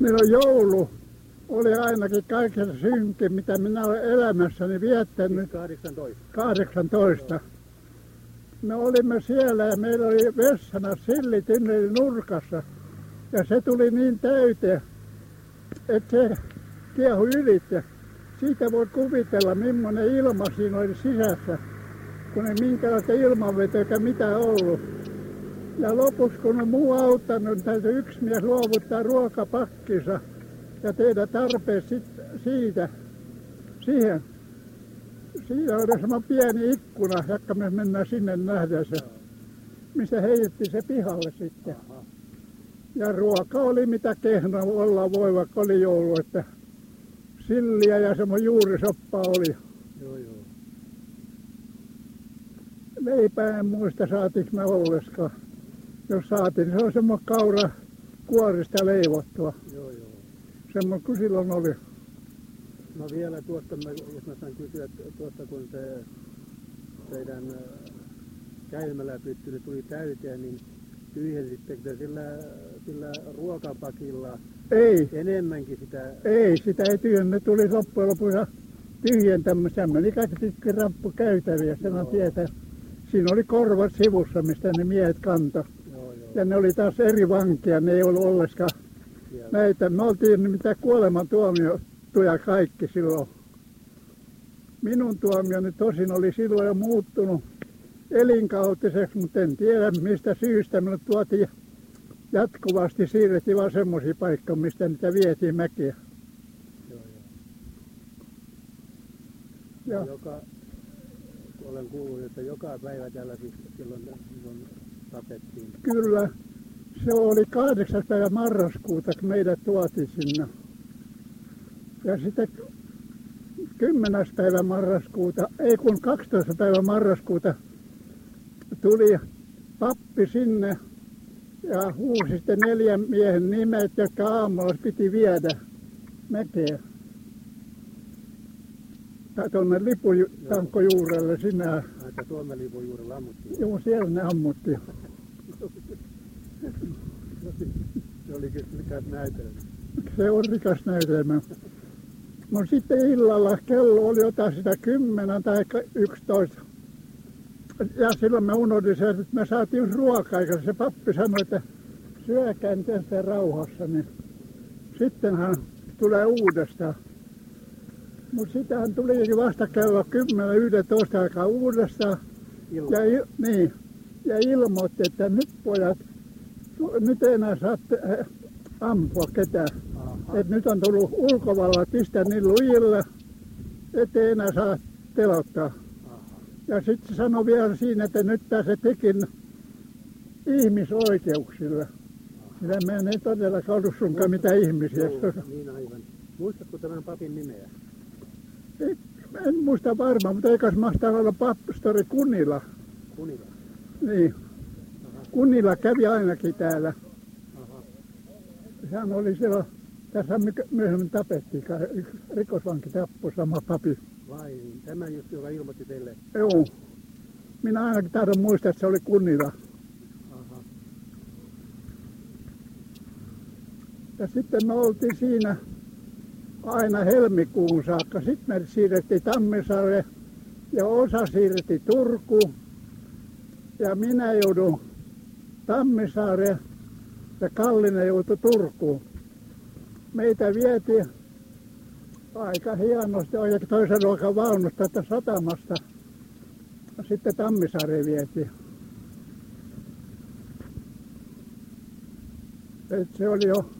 Milloin joulu oli ainakin kaiken synkin, mitä minä olen elämässäni viettänyt. 18. 18. Me olimme siellä ja meillä oli vessana sillitynneli nurkassa. Ja se tuli niin täyteen, että se kiehui ylitse. Siitä voi kuvitella, millainen ilma siinä oli sisässä, kun ei minkälaista ilmanvetoa eikä mitään ollut. Ja lopuksi, kun on muu auttanut, täytyy yksi mies luovuttaa ruokapakkinsa ja tehdä tarpeeksi sit siitä, siihen. Siinä oli semmoinen pieni ikkuna, jakka me mennään sinne nähdä se, missä heitti se pihalle sitten. Ja ruoka oli mitä kehno olla voi, vaikka oli joulu, että silliä ja semmoinen juurisoppa oli. Joo, joo. Leipää en muista saatiinko me ollenkaan. Jos saatiin, niin se on semmoinen kaura kuorista leivottua. Joo, joo. Semmoinen kuin silloin oli. No vielä tuosta, jos mä saan kysyä, tuosta kun se teidän äh, käymäläpytty tuli täyteen, niin tyhjensittekö te sillä, sillä ruokapakilla Ei, enemmänkin sitä? ei, sitä ei tyhjennä. Ne tuli loppujen lopuksi tyhjentämään. Semmoinen kaikki rappu käytäviä, sen on tietää. Siinä oli korvat sivussa, mistä ne miehet kanto. Ja ne oli taas eri vankia, ne ei ollut ollenkaan näitä. Me oltiin mitä kuolemantuomiotuja kaikki silloin. Minun tuomioni tosin oli silloin jo muuttunut elinkautiseksi, mutta en tiedä mistä syystä. Minut tuotiin jatkuvasti siirrettiin vaan semmoisia paikkoja, mistä niitä vietiin mäkiä. Joo, joo. Ja Joka, olen kuullut, että joka päivä täällä siis silloin, silloin tapettiin. kyllä, se oli 8. päivä marraskuuta, kun meidät tuotiin sinne. Ja sitten 10. päivä marraskuuta, ei kun 12. päivä marraskuuta tuli pappi sinne ja huusi sitten neljän miehen nimet, jotka aamulla piti viedä mäkeä. Tai tuonne liputankojuurelle sinä. Aika Suomen lipun juuri lammuttiin. Joo, siellä ne ammuttiin. Se oli mikä näytelmä. Se on rikas näytelmä. No sitten illalla kello oli jotain sitä 10 tai 11. Ja silloin me unohdin sen, että me saatiin ruokaa, eikä se pappi sanoi, että syökää nyt ensin rauhassa, niin sitten hän tulee uudestaan. Mutta sitten hän tuli vasta kello 10-11 aikaa uudestaan Ilma. ja, niin, ja ilmoitti, että nyt pojat, nyt ei enää saa eh, ampua ketään. Aha. Et nyt on tullut ulkovalla pistää niin lujille, ettei enää saa telottaa. Aha. Ja sitten se sanoi vielä siinä, että nyt pääsee tekin ihmisoikeuksilla. Sillä meidän ei todellakaan ollut sunkaan mitään ihmisiä. Joo, niin aivan. Muistatko tämän papin nimeä? Ei- En muista varmaan, mutta eikä se mahtaa olla pastori Kunnila. Kunila. Niin. Aha. Kunnila kävi ainakin täällä. Aha. Hän oli siellä, tässä my- myöhemmin tapettiin, rikosvanki tappoi sama papi. Vai. Tämä just, joka ilmoitti teille. Joo. Minä ainakin tahdon muistaa, että se oli Kunnila. Aha. Ja sitten me oltiin siinä aina helmikuun saakka. Sitten me siirrettiin Tammisaare ja osa siirrettiin Turkuun. Ja minä joudun Tammisaare ja Kallinen joutui Turkuun. Meitä vietiin aika hienosti oikein toisen luokan vaunusta että satamasta. Sitten Tammisaareen vietiin. Et se oli jo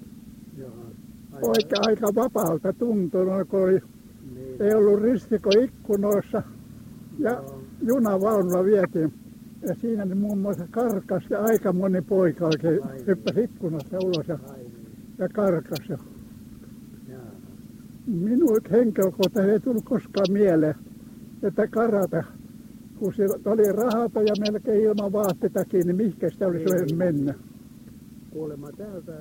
oikein aika vapaalta tuntunut, kun oli, Niin. ei ollut ristiko ikkunoissa ja junavaunulla vietiin. Ja siinä ne muun muassa karkas ja aika moni poika oikein Ai hyppäsi ikkunasta ulos ja, ja karkas. Ja minun henkilökohtaisesti ei tullut koskaan mieleen, että karata, kun siellä oli rahata ja melkein ilman vaatteitakin, niin mihinkä sitä olisi voinut mennä. Kuulemma täältä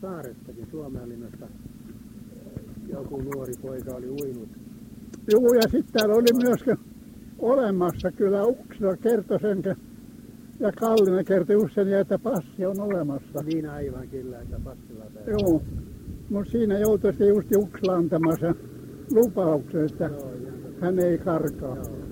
saarestakin Suomenlinnasta joku nuori poika oli uinut. Joo, ja sitten täällä oli myöskin olemassa, kyllä Uksila kertoi sen, ja Kallinen kertoi usein, että passi on olemassa. Niin aivan kyllä, että passilla pääsee. Joo. Mutta siinä joutui sitten just Juksla antamaan sen lupauksen, että Joo, hän ei karkaa. Joo.